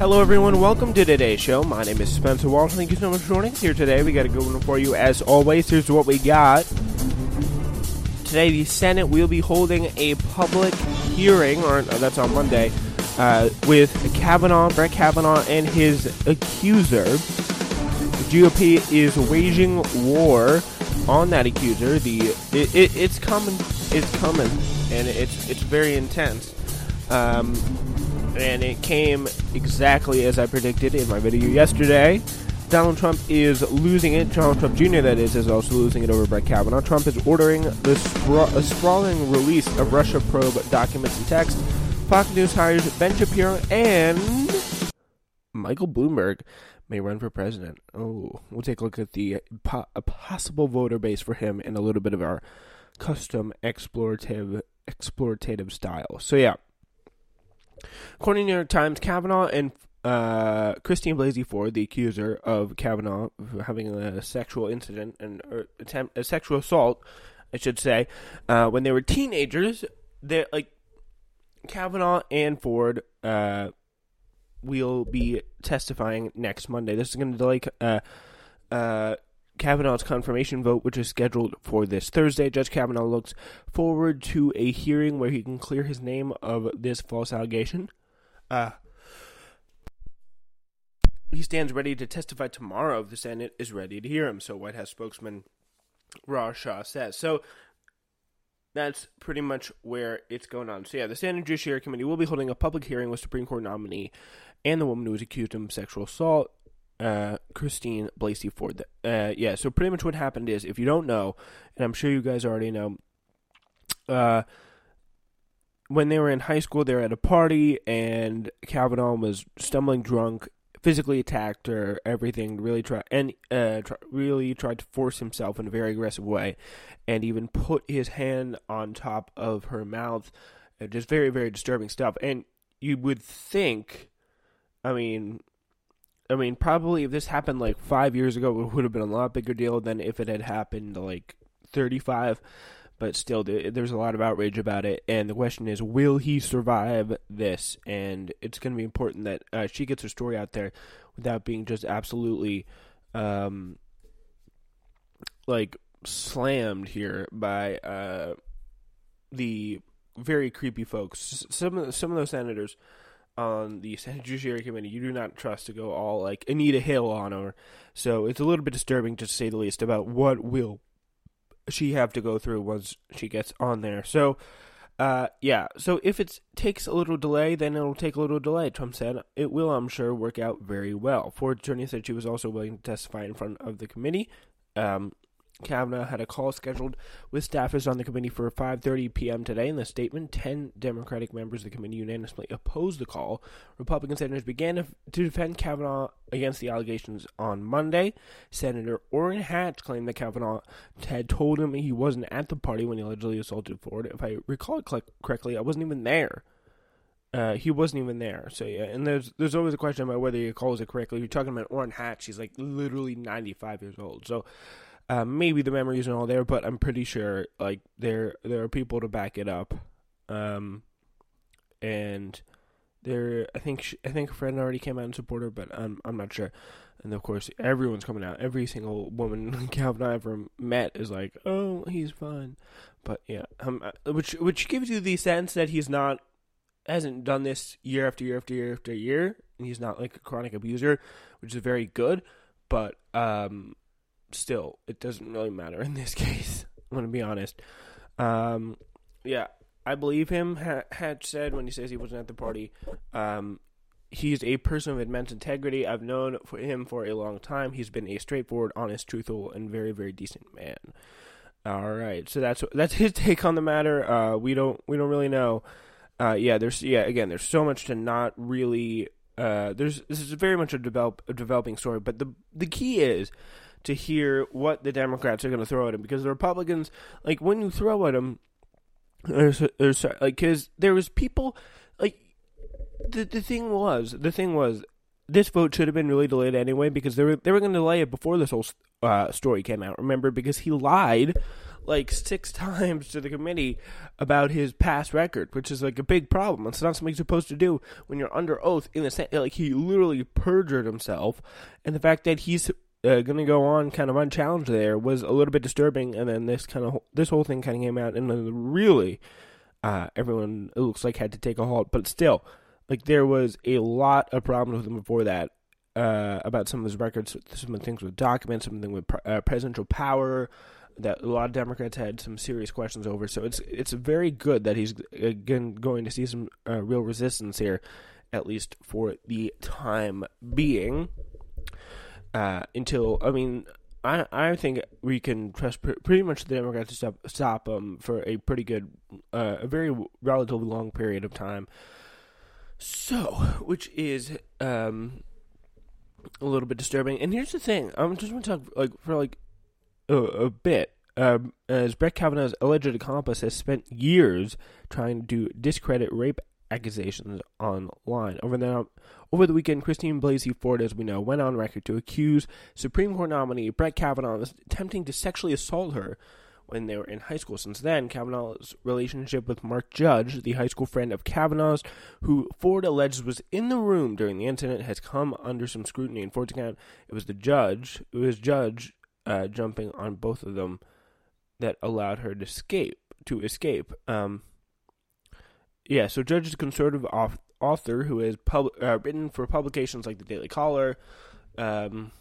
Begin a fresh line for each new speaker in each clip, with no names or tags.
Hello, everyone. Welcome to today's show. My name is Spencer Walsh. Thank you so much for joining us here today. We got a good one for you as always. Here's what we got. Today, the Senate will be holding a public hearing, or uh, that's on Monday, uh, with Kavanaugh, Brett Kavanaugh, and his accuser. The GOP is waging war on that accuser. The it, it, it's coming, it's coming, and it's it's very intense. Um, and it came exactly as I predicted in my video yesterday. Donald Trump is losing it. Donald Trump Jr., that is, is also losing it over Brett Kavanaugh. Trump is ordering the spra- sprawling release of Russia probe documents and text. Fox News hires Ben Shapiro and Michael Bloomberg may run for president. Oh, we'll take a look at the uh, po- possible voter base for him in a little bit of our custom explorative explorative style. So yeah. According to New York Times, Kavanaugh and uh, Christine Blasey Ford, the accuser of Kavanaugh having a sexual incident and attempt a sexual assault, I should say, uh, when they were teenagers, they like Kavanaugh and Ford uh, will be testifying next Monday. This is going to delay uh, uh, Kavanaugh's confirmation vote, which is scheduled for this Thursday. Judge Kavanaugh looks forward to a hearing where he can clear his name of this false allegation. Uh, he stands ready to testify tomorrow if the Senate is ready to hear him, so White House spokesman Raj Shah says. So that's pretty much where it's going on. So yeah, the Senate Judiciary Committee will be holding a public hearing with Supreme Court nominee and the woman who was accused of sexual assault uh, Christine Blasey Ford. Uh, yeah, so pretty much what happened is, if you don't know, and I'm sure you guys already know, uh, when they were in high school, they were at a party, and Kavanaugh was stumbling drunk, physically attacked her, everything. Really try and uh, really tried to force himself in a very aggressive way, and even put his hand on top of her mouth. Uh, just very, very disturbing stuff. And you would think, I mean, I mean, probably if this happened like five years ago, it would have been a lot bigger deal than if it had happened like 35. But still, there's a lot of outrage about it. And the question is, will he survive this? And it's going to be important that uh, she gets her story out there without being just absolutely, um, like, slammed here by uh, the very creepy folks. Some of, some of those senators on the Senate Judiciary Committee you do not trust to go all like Anita Hill on her. So it's a little bit disturbing to say the least about what will she have to go through once she gets on there. So uh, yeah, so if it takes a little delay, then it'll take a little delay. Trump said it will, I'm sure, work out very well. Ford attorney said she was also willing to testify in front of the committee. Um, Kavanaugh had a call scheduled with staffers on the committee for 5:30 p.m. today. In the statement, 10 Democratic members of the committee unanimously opposed the call. Republican senators began to, defend Kavanaugh against the allegations on Monday. Senator Orrin Hatch claimed that Kavanaugh had told him he wasn't at the party when he allegedly assaulted Ford. If I recall correctly, I wasn't even there. Uh, he wasn't even there. So yeah, and there's there's always a question about whether he calls it correctly. You're talking about Orrin Hatch. He's like literally 95 years old. So uh, maybe the memories are all there, but I'm pretty sure like there there are people to back it up, um, and there, I think she, I think a friend already came out and supported her, but I'm I'm not sure. And of course, everyone's coming out. Every single woman Kavanaugh ever met is like, "Oh, he's fine." But yeah, um, uh, which which gives you the sense that he's not hasn't done this year after year after year after year, and he's not like a chronic abuser, which is very good. But um, still, it doesn't really matter in this case. I'm gonna be honest. Um, yeah, I believe him. Ha- Hatch said when he says he wasn't at the party. Um, he's a person of immense integrity. I've known for him for a long time. He's been a straightforward, honest, truthful, and very, very decent man. All right, so that's that's his take on the matter. Uh, we don't we don't really know. Uh, yeah, there's yeah again, there's so much to not really. Uh, there's this is very much a develop a developing story, but the the key is to hear what the Democrats are going to throw at him because the Republicans, like when you throw at him, there's, there's like because there was people like the the thing was the thing was this vote should have been really delayed anyway because they were they were going to delay it before this whole uh, story came out. Remember because he lied like six times to the committee about his past record, which is like a big problem. It's not something you're supposed to do when you're under oath. In the sense, like he literally perjured himself, and the fact that he's uh, going to go on kind of unchallenged there was a little bit disturbing. And then this kind of this whole thing kind of came out, and then really, uh, everyone it looks like had to take a halt. But still, like there was a lot of problems with him before that. Uh, about some of his records, some of the things with documents, something with uh, presidential power, that a lot of Democrats had some serious questions over. So it's it's very good that he's again going to see some uh, real resistance here, at least for the time being. Uh, until I mean, I I think we can trust pr- pretty much the Democrats to stop stop them for a pretty good, uh, a very relatively long period of time. So, which is um a little bit disturbing. And here's the thing: I'm just going to talk like for like a, a bit. Um, as Brett Kavanaugh's alleged accomplice has spent years trying to discredit rape accusations online. Over the over the weekend, Christine Blasey Ford, as we know, went on record to accuse Supreme Court nominee Brett Kavanaugh of attempting to sexually assault her when they were in high school. Since then, Kavanaugh's relationship with Mark Judge, the high school friend of Kavanaugh's, who Ford alleges was in the room during the incident, has come under some scrutiny. In Ford's account, it was the judge, it was Judge uh, jumping on both of them that allowed her to escape. To escape. Um, yeah, so Judge is a conservative author who has pub- uh, written for publications like the Daily Caller, um,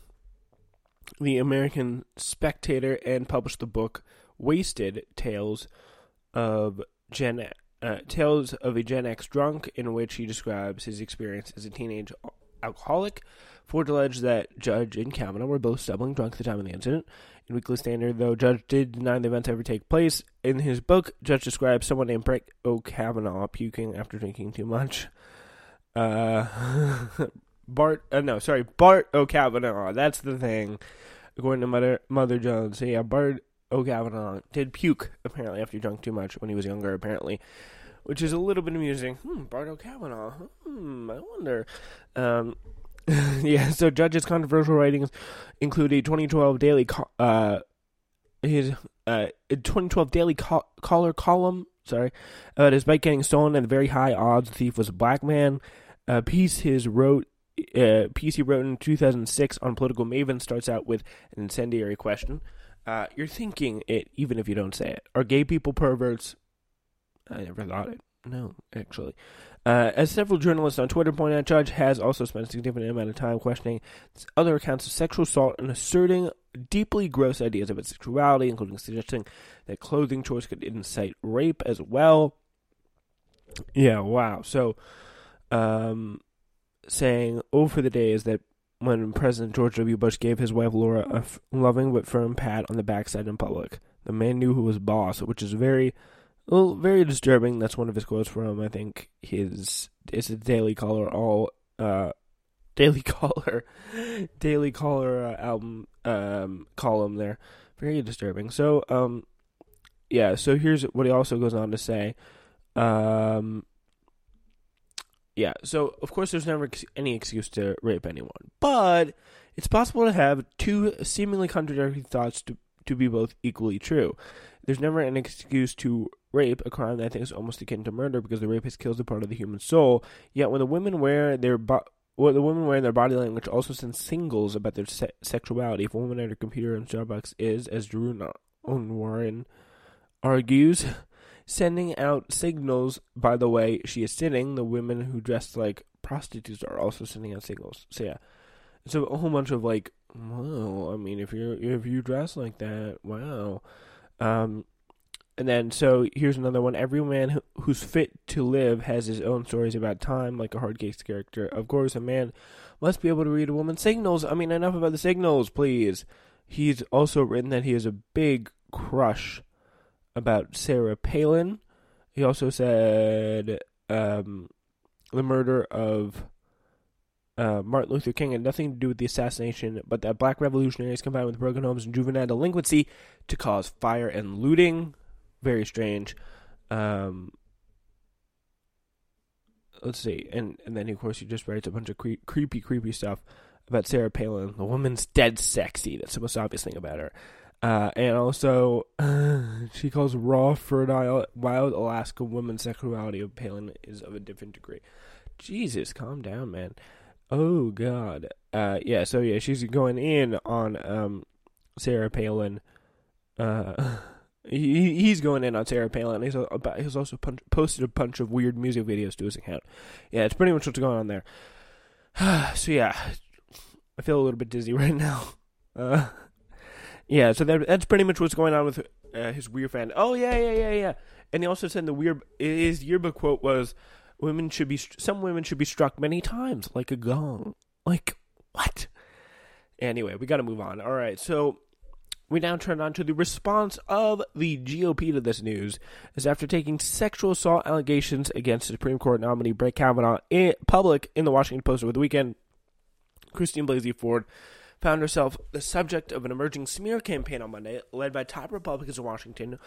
the American Spectator, and published the book "Wasted: Tales of Gen uh, Tales of a Gen X Drunk," in which he describes his experience as a teenage alcoholic. Ford alleged that Judge and Kavanaugh were both stumbling drunk at the time of the incident. In Weekly Standard, though, Judge did deny the events ever take place. In his book, Judge describes someone named Brett O'Kavanaugh puking after drinking too much. Uh, Bart, uh, no, sorry, Bart O'Kavanaugh. That's the thing, according to Mother Mother Jones. Yeah, Bart O'Kavanaugh did puke apparently after he drank too much when he was younger, apparently, which is a little bit amusing. Hmm, Bart O'Kavanaugh. Hmm, I wonder. Um, yeah, so Judge's controversial writings include a 2012 daily uh his uh 2012 daily co- caller column, sorry, his bike getting stolen at very high odds the thief was a black man. A piece his wrote uh, piece he wrote in 2006 on Political Maven starts out with an incendiary question. Uh, you're thinking it even if you don't say it. Are gay people perverts? I never thought it. No, actually. Uh, as several journalists on Twitter point out, Judge has also spent a significant amount of time questioning other accounts of sexual assault and asserting deeply gross ideas about sexuality, including suggesting that clothing choice could incite rape as well. Yeah, wow. So, um, saying over the days that when President George W. Bush gave his wife Laura a f- loving but firm pat on the backside in public, the man knew who was boss, which is very well, very disturbing. That's one of his quotes from I think his it's a Daily Caller all uh Daily Caller Daily Caller uh, album um column there. Very disturbing. So um yeah, so here's what he also goes on to say. Um yeah, so of course there's never any excuse to rape anyone, but it's possible to have two seemingly contradictory thoughts to to be both equally true. There's never an excuse to rape, a crime that I think is almost akin to murder because the rapist kills a part of the human soul. Yet when the women wear their bo- well, the women wearing their body language also send signals about their se- sexuality. If a woman at her computer in Starbucks is, as Drew Warren argues, sending out signals by the way she is sitting, the women who dress like prostitutes are also sending out signals. So yeah, so a whole bunch of like, wow. I mean, if you if you dress like that, wow. Um, and then, so here's another one. Every man who, who's fit to live has his own stories about time, like a hard case character. Of course, a man must be able to read a woman's signals. I mean, enough about the signals, please. He's also written that he has a big crush about Sarah Palin. He also said um, the murder of uh, Martin Luther King had nothing to do with the assassination, but that black revolutionaries combined with broken homes and juvenile delinquency to cause fire and looting very strange. Um, let's see, and and then of course he just writes a bunch of cre- creepy, creepy stuff about Sarah Palin. The woman's dead sexy. That's the most obvious thing about her. Uh, and also, uh, she calls raw, fertile, wild Alaska woman's sexuality of Palin is of a different degree. Jesus, calm down, man. Oh God. Uh, yeah. So yeah, she's going in on um, Sarah Palin. Uh, He, he's going in on Sarah Palin. He's, he's also punch, posted a bunch of weird music videos to his account. Yeah, it's pretty much what's going on there. so yeah, I feel a little bit dizzy right now. Uh, yeah, so that, that's pretty much what's going on with uh, his weird fan. Oh yeah, yeah, yeah, yeah. And he also said the weird his yearbook quote was, "Women should be some women should be struck many times like a gong." Like what? Anyway, we got to move on. All right, so we now turn on to the response of the GOP to this news, as after taking sexual assault allegations against Supreme Court nominee Brett Kavanaugh in public in the Washington Post over the weekend, Christine Blasey Ford found herself the subject of an emerging smear campaign on Monday, led by top Republicans in Washington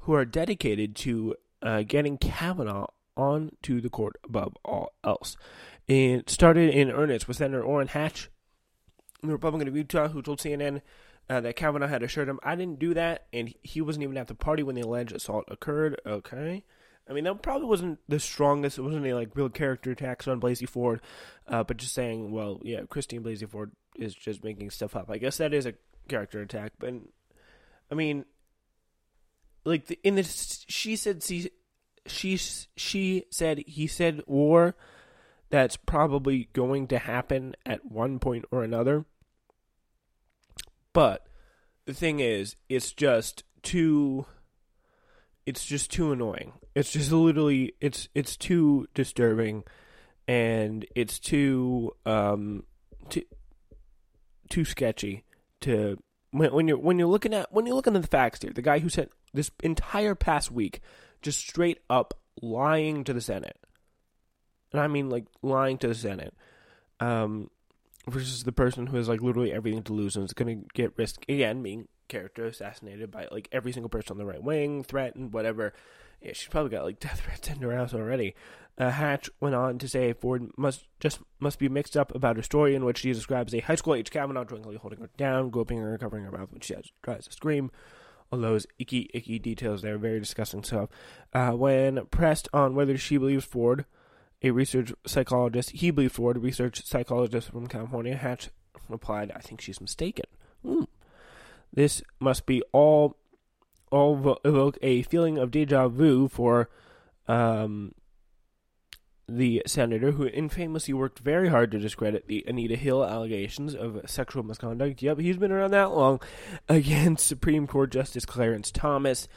who are dedicated to uh, getting Kavanaugh onto the court above all else. It started in earnest with Senator Orrin Hatch, the Republican of Utah, who told CNN uh, that Kavanaugh had assured him, I didn't do that, and he wasn't even at the party when the alleged assault occurred. Okay. I mean, that probably wasn't the strongest. It wasn't any like real character attacks on Blasey Ford, uh, but just saying, well, yeah, Christine Blasey Ford is just making stuff up. I guess that is a character attack, but I mean, like the, in this, she said she, she she said he said war. That's probably going to happen at one point or another. But the thing is, it's just too it's just too annoying. It's just literally it's it's too disturbing and it's too um too, too sketchy to when, when you're when you're looking at when you're looking at the facts here. The guy who said this entire past week just straight up lying to the Senate. And I mean like lying to the Senate. Um versus the person who has like literally everything to lose and is going to get risk again being character assassinated by like every single person on the right wing, threatened, whatever. Yeah, she's probably got like death threats in her house already. Uh, Hatch went on to say Ford must just must be mixed up about her story in which she describes a high school age Kavanaugh drunkenly holding her down, groping her, covering her mouth when she has, tries to scream. All those icky, icky details there, very disgusting stuff. Uh, when pressed on whether she believes Ford, a research psychologist, he believed Ford, a research psychologist from California, Hatch replied, I think she's mistaken. Hmm. This must be all all evoke a feeling of deja vu for um, the senator who infamously worked very hard to discredit the Anita Hill allegations of sexual misconduct. Yep, he's been around that long against Supreme Court Justice Clarence Thomas.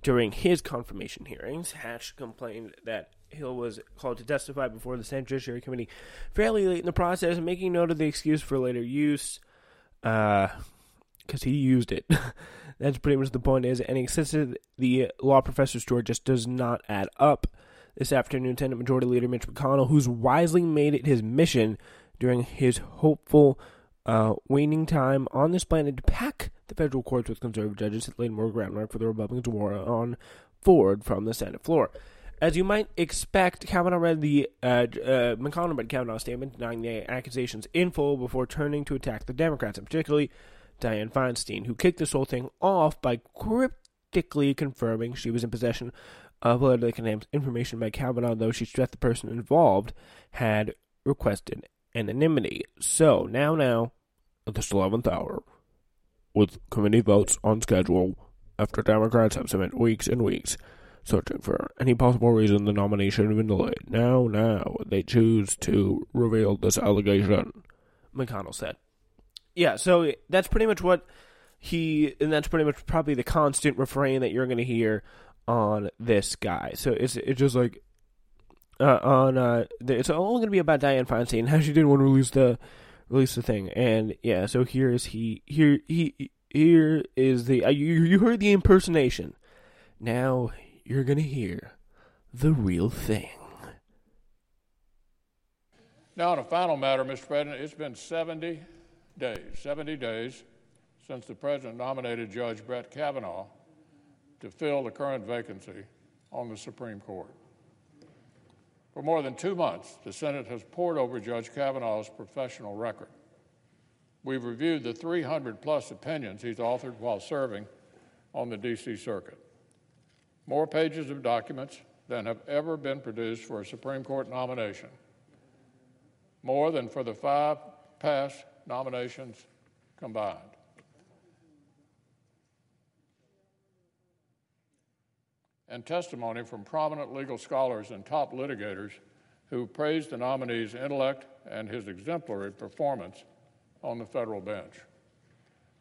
During his confirmation hearings, Hatch complained that Hill was called to testify before the Senate Judiciary Committee fairly late in the process, making note of the excuse for later use, because uh, he used it. That's pretty much the point. Is and insisted the law professor's story just does not add up. This afternoon, Senate Majority Leader Mitch McConnell, who's wisely made it his mission during his hopeful uh, waning time on this planet to pack the federal courts with conservative judges, laid more groundwork for the Republicans' war on Ford from the Senate floor. As you might expect, Kavanaugh read the uh, uh, McConnell read Kavanaugh's statement denying the accusations in full before turning to attack the Democrats, and particularly Dianne Feinstein, who kicked this whole thing off by cryptically confirming she was in possession of allegedly information by Kavanaugh, though she stressed the person involved had requested anonymity. So now, now, at this 11th hour, with committee votes on schedule, after Democrats have spent weeks and weeks searching for any possible reason the nomination had been delayed, now, now, they choose to reveal this allegation, McConnell said. Yeah, so that's pretty much what he, and that's pretty much probably the constant refrain that you're going to hear on this guy. So it's it's just like uh, on uh, it's all going to be about Dianne Feinstein how she didn't want to release the release the thing, and yeah. So here is he here he here is the uh, you you heard the impersonation. Now you're going to hear the real thing.
Now, on a final matter, Mr. President, it's been 70 days, 70 days since the President nominated Judge Brett Kavanaugh to fill the current vacancy on the Supreme Court. For more than two months, the Senate has pored over Judge Kavanaugh's professional record. We've reviewed the 300 plus opinions he's authored while serving on the D.C. Circuit. More pages of documents than have ever been produced for a Supreme Court nomination. More than for the five past nominations combined. And testimony from prominent legal scholars and top litigators who praised the nominee's intellect and his exemplary performance on the federal bench.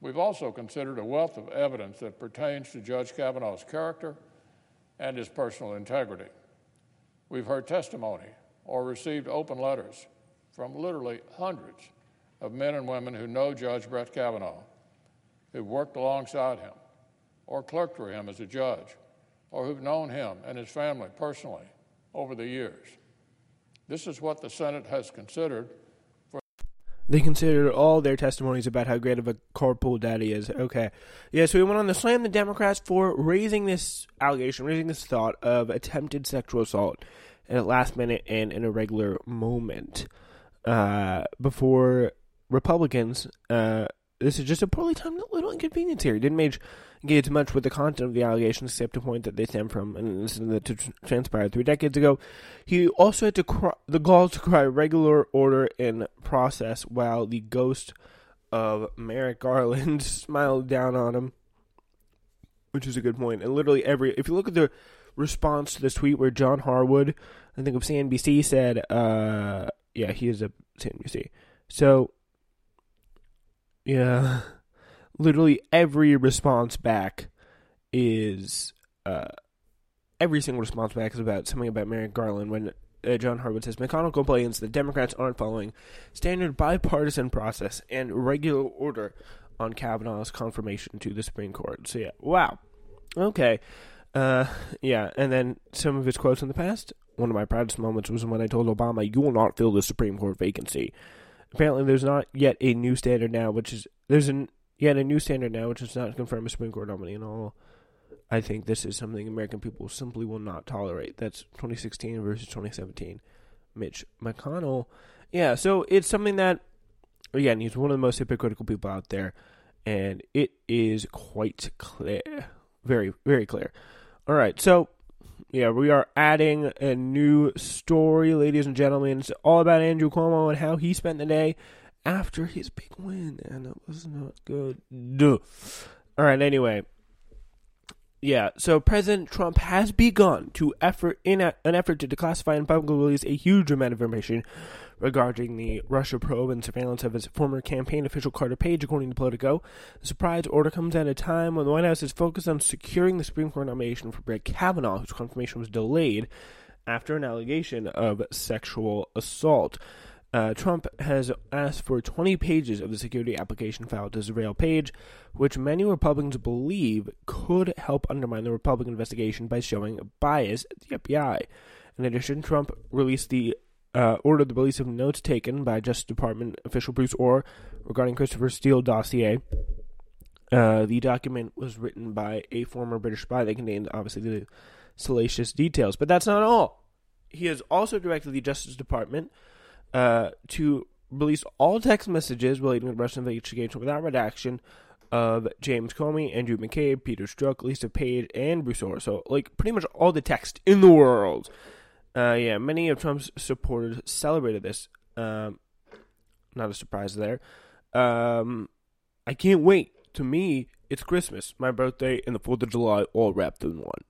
We've also considered a wealth of evidence that pertains to Judge Kavanaugh's character and his personal integrity. We've heard testimony or received open letters from literally hundreds of men and women who know Judge Brett Kavanaugh, who worked alongside him or clerked for him as a judge, or who've known him and his family personally over the years. This is what the Senate has considered.
They considered all their testimonies about how great of a carpool daddy is. Okay. Yeah, so we went on to slam the Democrats for raising this allegation, raising this thought of attempted sexual assault at a last minute and an irregular moment. Uh, before Republicans, uh, this is just a poorly timed little inconvenience here. He didn't make, engage much with the content of the allegations except to point that they stem from an incident that transpired three decades ago. He also had to cry, the gall to cry regular order and process while the ghost of Merrick Garland smiled down on him, which is a good point. And literally every, if you look at the response to this tweet where John Harwood, I think of CNBC, said, uh, yeah, he is a CNBC. So yeah. Literally every response back is uh, every single response back is about something about Merrick Garland when uh, John Harwood says McConnell complains the Democrats aren't following standard bipartisan process and regular order on Kavanaugh's confirmation to the Supreme Court. So yeah, wow. Okay. Uh, yeah, and then some of his quotes in the past. One of my proudest moments was when I told Obama, "You will not fill the Supreme Court vacancy." Apparently there's not yet a new standard now, which is there's an yet a new standard now, which is not confirmed a Supreme Court nominee and all. I think this is something American people simply will not tolerate. That's 2016 versus 2017. Mitch McConnell. Yeah, so it's something that, again, he's one of the most hypocritical people out there, and it is quite clear. Very, very clear. All right, so yeah, we are adding a new story, ladies and gentlemen. It's all about Andrew Cuomo and how he spent the day after his big win, and it was not good. Duh. All right, anyway. Yeah, so President Trump has begun to effort in a, an effort to declassify and publicly release a huge amount of information regarding the Russia probe and surveillance of his former campaign official Carter Page, according to Politico. The surprise order comes at a time when the White House is focused on securing the Supreme Court nomination for Brett Kavanaugh, whose confirmation was delayed after an allegation of sexual assault. Uh, Trump has asked for 20 pages of the security application file to surveil Page, which many Republicans believe could help undermine the Republican investigation by showing bias at the FBI. In addition, Trump released the uh, ordered the release of notes taken by Justice Department official Bruce Ohr regarding Christopher Steele dossier. Uh, the document was written by a former British spy that contained obviously the salacious details, but that's not all. He has also directed the Justice Department uh, to release all text messages relating to the Russian investigation without redaction of James Comey, Andrew McCabe, Peter Strzok, Lisa Page, and Bruce Ohr. So, like, pretty much all the text in the world. Uh, yeah, many of Trump's supporters celebrated this. Um, not a surprise there. Um, I can't wait. To me, it's Christmas, my birthday, and the 4th of July all wrapped in one.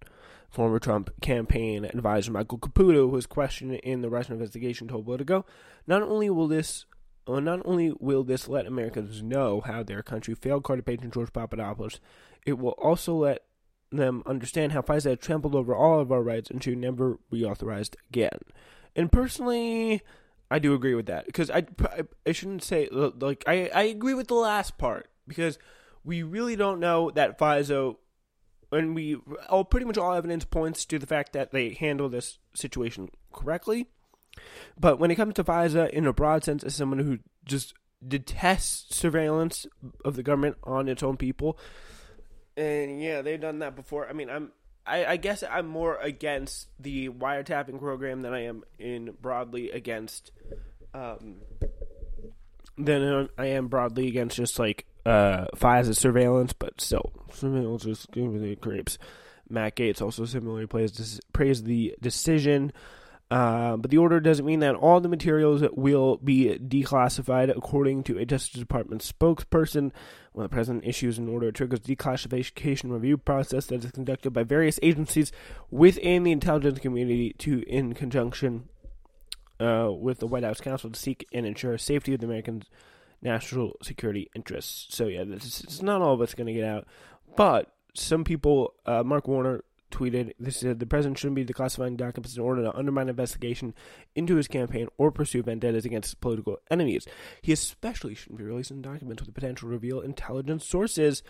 Former Trump campaign advisor Michael Caputo, who was questioned in the Russian investigation, told Politico, "Not only will this, well, not only will this let Americans know how their country failed Carter Page and George Papadopoulos, it will also let them understand how FISA has trampled over all of our rights and should never be authorized again." And personally, I do agree with that because I, I, shouldn't say like I, I agree with the last part because we really don't know that FISA uh, and we all pretty much all evidence points to the fact that they handle this situation correctly. But when it comes to FISA, uh, in a broad sense, as someone who just detests surveillance of the government on its own people, and yeah, they've done that before. I mean, I'm I, I guess I'm more against the wiretapping program than I am in broadly against um than I am broadly against just like uh FISA surveillance, but still surveillance is giving me the creeps. Matt Gaetz also similarly plays praised the decision. Uh, but the order doesn't mean that all the materials will be declassified, according to a Justice Department spokesperson. When the president issues an order, it triggers declassification review process that is conducted by various agencies within the intelligence community to, in conjunction uh, with the White House counsel, to seek and ensure safety of the American national security interests. So yeah, this is, not all of it's going to get out, but some people, uh, Mark Warner tweeted, "This said the president shouldn't be declassifying documents in order to undermine investigation into his campaign or pursue vendettas against political enemies. He especially shouldn't be releasing documents with the potential to reveal intelligence sources."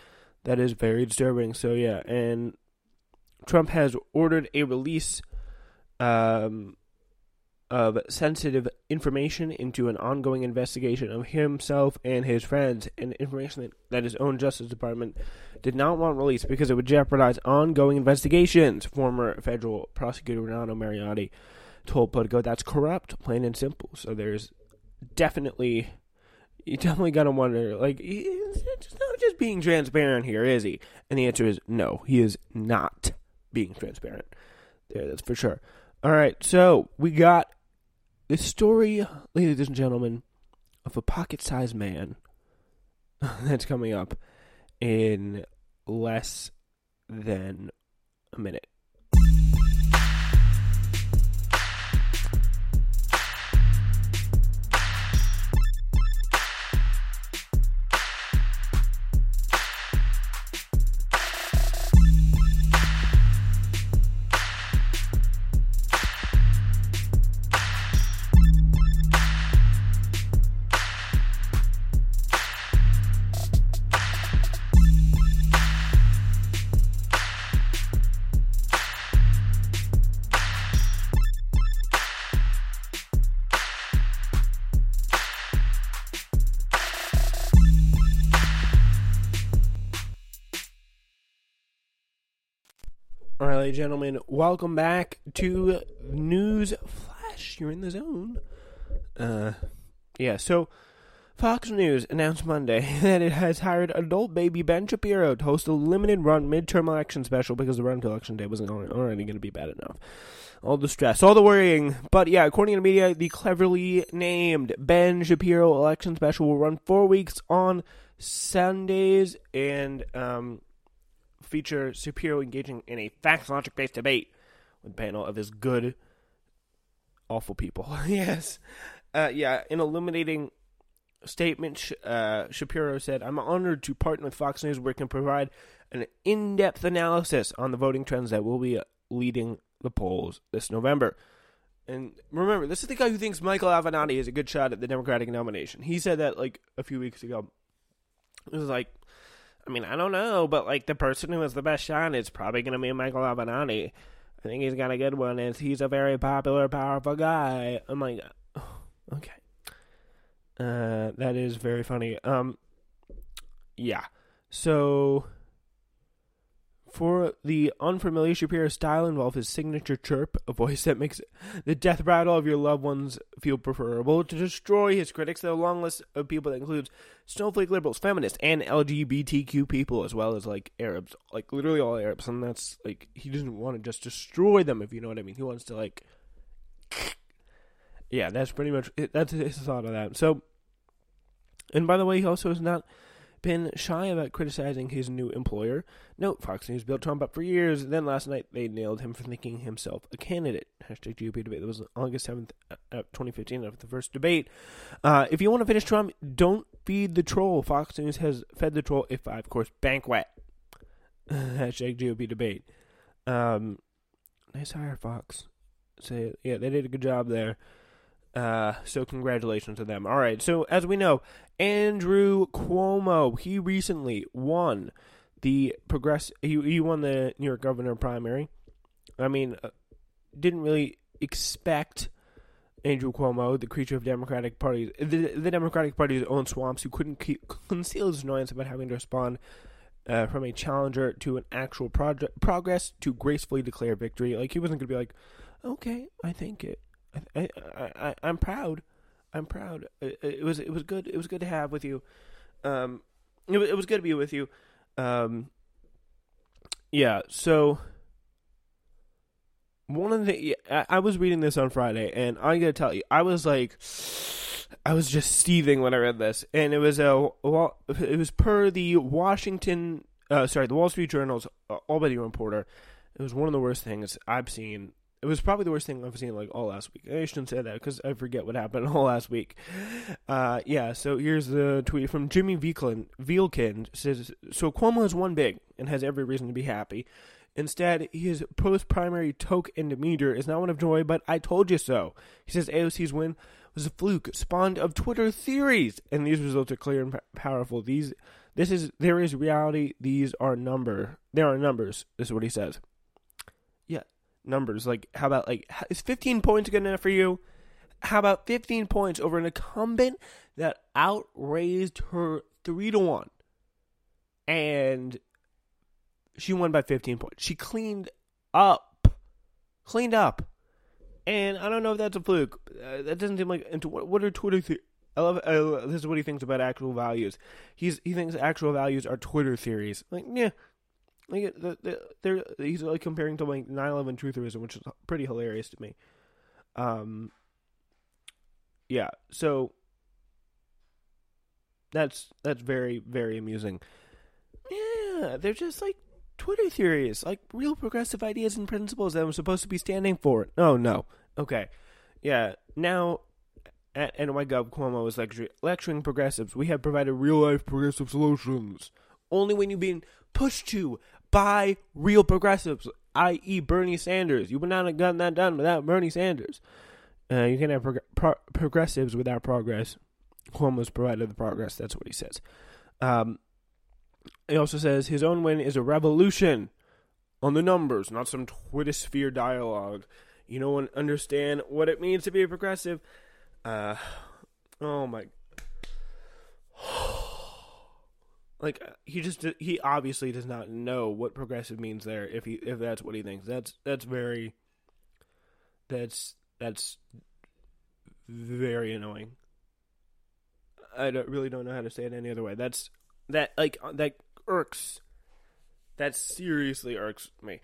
That is very disturbing. So yeah, and Trump has ordered a release um, of sensitive information into an ongoing investigation of himself and his friends, and information that, that his own Justice Department did not want released because it would jeopardize ongoing investigations. Former federal prosecutor Renato Mariotti told Politico that's corrupt, plain and simple. So there's definitely, you definitely got to wonder, like, he's not just being transparent here, is he? And the answer is no, he is not being transparent. There, that's for sure. All right, so we got the story, ladies and gentlemen, of a pocket-sized man that's coming up in less than a minute. Gentlemen, welcome back to News Flash. You're in the zone. Uh, yeah, so Fox News announced Monday that it has hired adult baby Ben Shapiro to host a limited run midterm election special because the run to election day wasn't already going to be bad enough. All the stress, all the worrying. But yeah, according to the media, the cleverly named Ben Shapiro election special will run four weeks on Sundays and, um, feature Shapiro engaging in a facts logic based debate with a panel of his good, awful people. yes. Uh, yeah, in illuminating statement, uh, Shapiro said, I'm honored to partner with Fox News where it can provide an in depth analysis on the voting trends that will be leading the polls this November. And remember, this is the guy who thinks Michael Avenatti is a good shot at the Democratic nomination. He said that like a few weeks ago. It was like, I mean, I don't know, but like the person who has the best shot is probably going to be Michael Avenatti. I think he's got a good one, and he's a very popular, powerful guy. I'm like, oh, okay, uh, that is very funny. Um, yeah. So For the unfamiliar, Shapiro's style involved his signature chirp, a voice that makes the death rattle of your loved ones feel preferable. To destroy his critics, the long list of people that includes snowflake liberals, feminists, and LGBTQ people, as well as like Arabs, like literally all Arabs. And that's like he doesn't want to just destroy them, if you know what I mean. He wants to like, yeah, that's pretty much it. that's his thought of that. So, and by the way, he also is not been shy about criticizing his new employer. Note, Fox News built Trump up for years. Then last night they nailed him for thinking himself a candidate. Hashtag GOP debate. That was August 7th, uh, 2015, of the first debate. Uh, if you want to finish Trump, don't feed the troll. Fox News has fed the troll a five course banquet. Hashtag GOP debate. Um, nice hire, Fox. Say, yeah, they did a good job there. Uh, so congratulations to them. All right. So as we know, Andrew Cuomo he recently won the progress. He he won the New York governor primary. I mean, uh, didn't really expect Andrew Cuomo, the creature of Democratic Party, the, the Democratic Party's own swamps, who couldn't keep, conceal his annoyance about having to respond uh, from a challenger to an actual project progress to gracefully declare victory. Like he wasn't going to be like, okay, I think it. I, I, I'm proud. I'm proud. It, it, was it was good. It was good to have with you. Um, it, it was good to be with you. Um, yeah. So one of the I, was reading this on Friday, and I gotta tell you, I was like, I was just seething when I read this, and it was a it was per the Washington, uh, sorry, the Wall Street Journal's uh, Albany reporter. It was one of the worst things I've seen it was probably the worst thing I've seen like all last week. I shouldn't say that because I forget what happened all last week. Uh, yeah, so here's the tweet from Jimmy Vielkind. Vielkind says, "So Cuomo has won big and has every reason to be happy. Instead, his post-primary toke and demeanor is not one of joy, but I told you so." He says AOC's win was a fluke, spawned of Twitter theories, and these results are clear and powerful. These, this is there is reality. These are number. There are numbers. This is what he says numbers. Like, how about like is 15 points good enough for you? How about 15 points over an incumbent that outraised her three to one, and she won by 15 points. She cleaned up, cleaned up, and I don't know if that's a fluke. Uh, that doesn't seem like. Into what, what are Twitter? The- I love. Uh, this is what he thinks about actual values. He's he thinks actual values are Twitter theories. Like, yeah, like the, the, they're he's like comparing to like 9/11 trutherism, which is pretty hilarious to me. Um. Yeah, so that's that's very very amusing. Yeah, they're just like Twitter theories, like real progressive ideas and principles that I'm supposed to be standing for. Oh no, okay, yeah. Now at NYGov, Cuomo is lecturing, lecturing progressives. We have provided real life progressive solutions. Only when you've been pushed to by real progressives, i.e., Bernie Sanders. You would not have gotten that done without Bernie Sanders. Uh, you can't have prog- pro- progressives without progress. Cuomo's provided the progress. That's what he says. Um, he also says his own win is a revolution on the numbers, not some Twitter sphere dialogue. You don't understand what it means to be a progressive. Uh, oh my like uh, he just he obviously does not know what progressive means there if he if that's what he thinks. That's that's very that's that's very annoying. I don't really don't know how to say it any other way. That's that like uh, that irks that seriously irks me.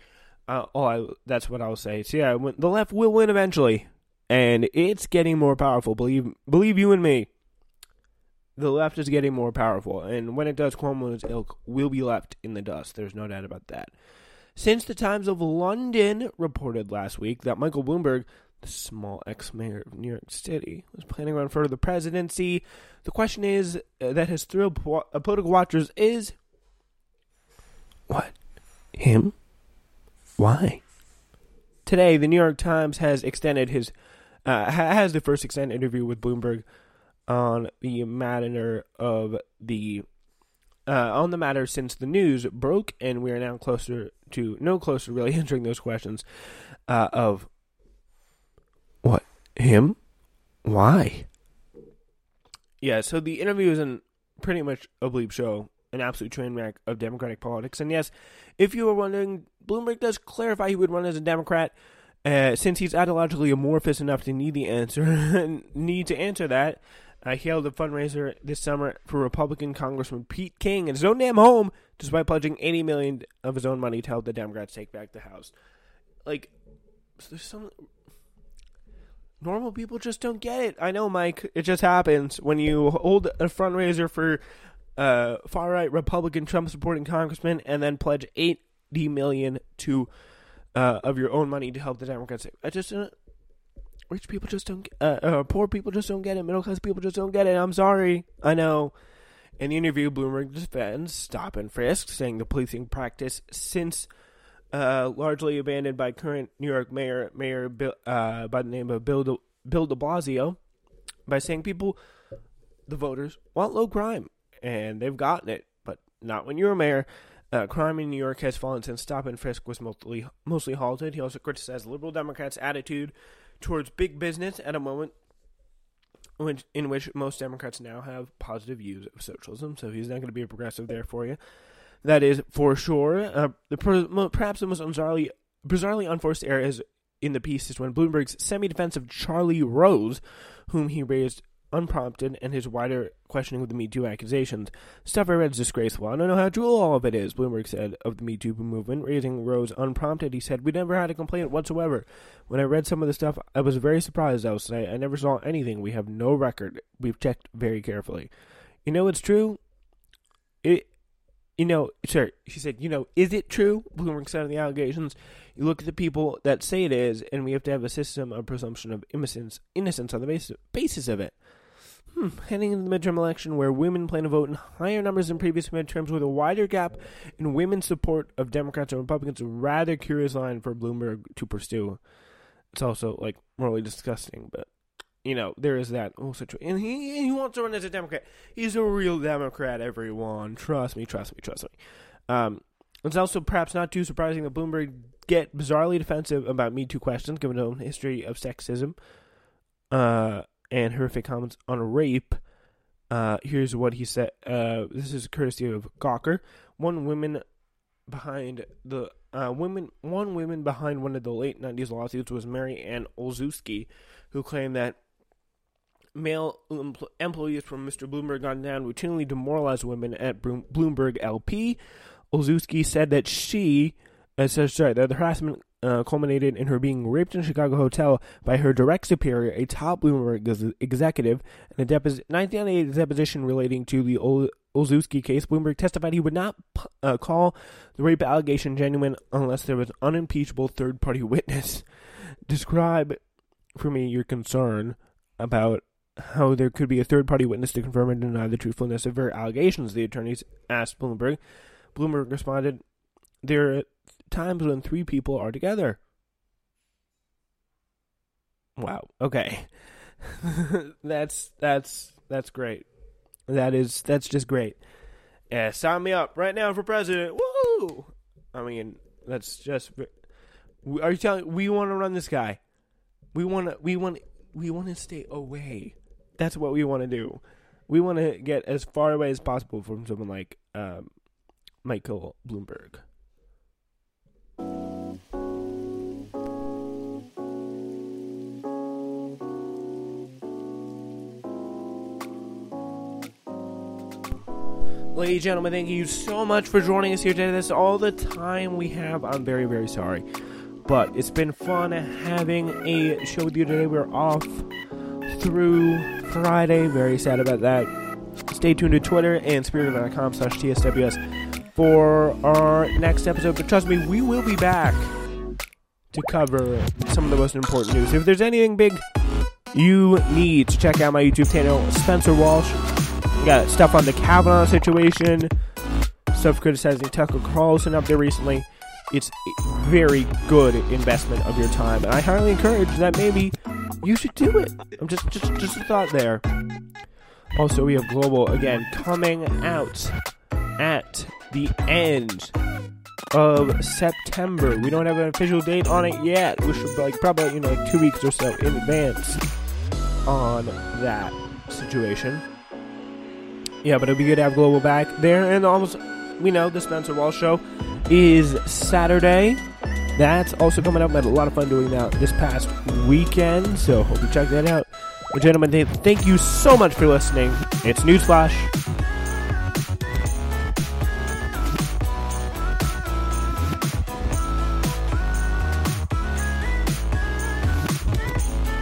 Uh, oh I, that's what i'll say. So yeah the left will win eventually and it's getting more powerful. Believe believe you and me the left is getting more powerful, and when it does, Cuomo's ilk will be left in the dust. There's no doubt about that. Since the Times of London reported last week that Michael Bloomberg, the small ex mayor of New York City, was planning on for the presidency, the question is uh, that has thrilled po- uh, political watchers is what? Him? Why? Today, the New York Times has extended his uh, has the first extended interview with Bloomberg on the matter of the uh, on the matter since the news broke, and we are now closer to no closer really answering those questions uh, of what him, why. Yeah, so the interview is in pretty much a bleep show. an absolute train wreck of Democratic politics. And yes, if you were wondering, Bloomberg does clarify he would run as a Democrat. Uh, since he's ideologically amorphous enough to need the answer, need to answer that, he held a fundraiser this summer for Republican Congressman Pete King in his own damn home, despite pledging 80 million of his own money to help the Democrats take back the House. Like, there's some normal people just don't get it. I know, Mike. It just happens when you hold a fundraiser for uh, far right Republican Trump supporting congressman and then pledge 80 million to uh, of your own money to help the Democrats. I just uh, rich people just don't. Uh, uh, poor people just don't get it. Middle class people just don't get it. I'm sorry. I know. In the interview, Bloomberg defends stop and frisk, saying the policing practice since uh, largely abandoned by current New York mayor mayor Bill, uh, by the name of Bill de, Bill De Blasio, by saying people, the voters want low crime, and they've gotten it, but not when you're a mayor. Uh, crime in New York has fallen since stop and frisk was mostly mostly halted. He also criticized liberal Democrats' attitude towards big business at a moment which, in which most Democrats now have positive views of socialism. So he's not going to be a progressive there for you. That is for sure. Uh, the perhaps the most bizarrely, bizarrely unforced error is in the piece is when Bloomberg's semi-defensive Charlie Rose, whom he raised unprompted, and his wider questioning of the Me Too accusations. Stuff I read is disgraceful. I don't know how true all of it is, Bloomberg said of the Me Too movement. Raising Rose unprompted, he said, We never had a complaint whatsoever. When I read some of the stuff, I was very surprised, I was say. I never saw anything. We have no record. We've checked very carefully. You know it's true? It you know, sir, she said, you know, is it true? Bloomberg said of the allegations. You look at the people that say it is, and we have to have a system of presumption of innocence, innocence on the basis, basis of it. Hmm, heading into the midterm election, where women plan to vote in higher numbers than previous midterms, with a wider gap in women's support of Democrats and Republicans, a rather curious line for Bloomberg to pursue. It's also like morally disgusting, but you know, there is that whole situation. And he, he wants to run as a Democrat. He's a real Democrat, everyone. Trust me, trust me, trust me. Um, it's also perhaps not too surprising that Bloomberg get bizarrely defensive about Me Too questions, given his own history of sexism uh, and horrific comments on rape. Uh, here's what he said. Uh, this is courtesy of Gawker. One woman behind the uh, women, one woman behind one of the late '90s lawsuits was Mary Ann Olszewski, who claimed that male empl- employees from Mr. Bloomberg Gone Down routinely demoralized women at Bloomberg LP. Olszewski said that she, uh, sorry, that the harassment uh, culminated in her being raped in a Chicago hotel by her direct superior, a top Bloomberg executive. In a depos- 1998 deposition relating to the Ol- Olszewski case, Bloomberg testified he would not uh, call the rape allegation genuine unless there was unimpeachable third party witness. Describe for me your concern about how there could be a third party witness to confirm and deny the truthfulness of her allegations, the attorneys asked Bloomberg. Bloomberg responded, There times when three people are together. Wow. Okay. that's that's that's great. That is that's just great. Yeah, sign me up right now for president. Woo! I mean, that's just. Are you telling we want to run this guy? We want to. We want. We want to stay away that's what we want to do. We want to get as far away as possible from someone like um, Michael Bloomberg. Ladies and gentlemen, thank you so much for joining us here today. That's all the time we have. I'm very, very sorry. But it's been fun having a show with you today. We're off through Friday. Very sad about that. Stay tuned to Twitter and spirit.com slash TSWS for our next episode. But trust me, we will be back to cover some of the most important news. If there's anything big you need to check out my YouTube channel, Spencer Walsh. Got stuff on the Kavanaugh situation, stuff criticizing Tucker Carlson up there recently. It's a very good investment of your time, and I highly encourage that maybe you should do it. I'm just just just a thought there. Also, we have Global again coming out at the end of September. We don't have an official date on it yet. We should like probably you know like two weeks or so in advance on that situation. Yeah, but it'd be good to have Global back there. And almost, we know the Spencer Walsh Show is Saturday. That's also coming up. I had a lot of fun doing that this past weekend, so hope you check that out. Well, gentlemen, thank you so much for listening. It's Newsflash.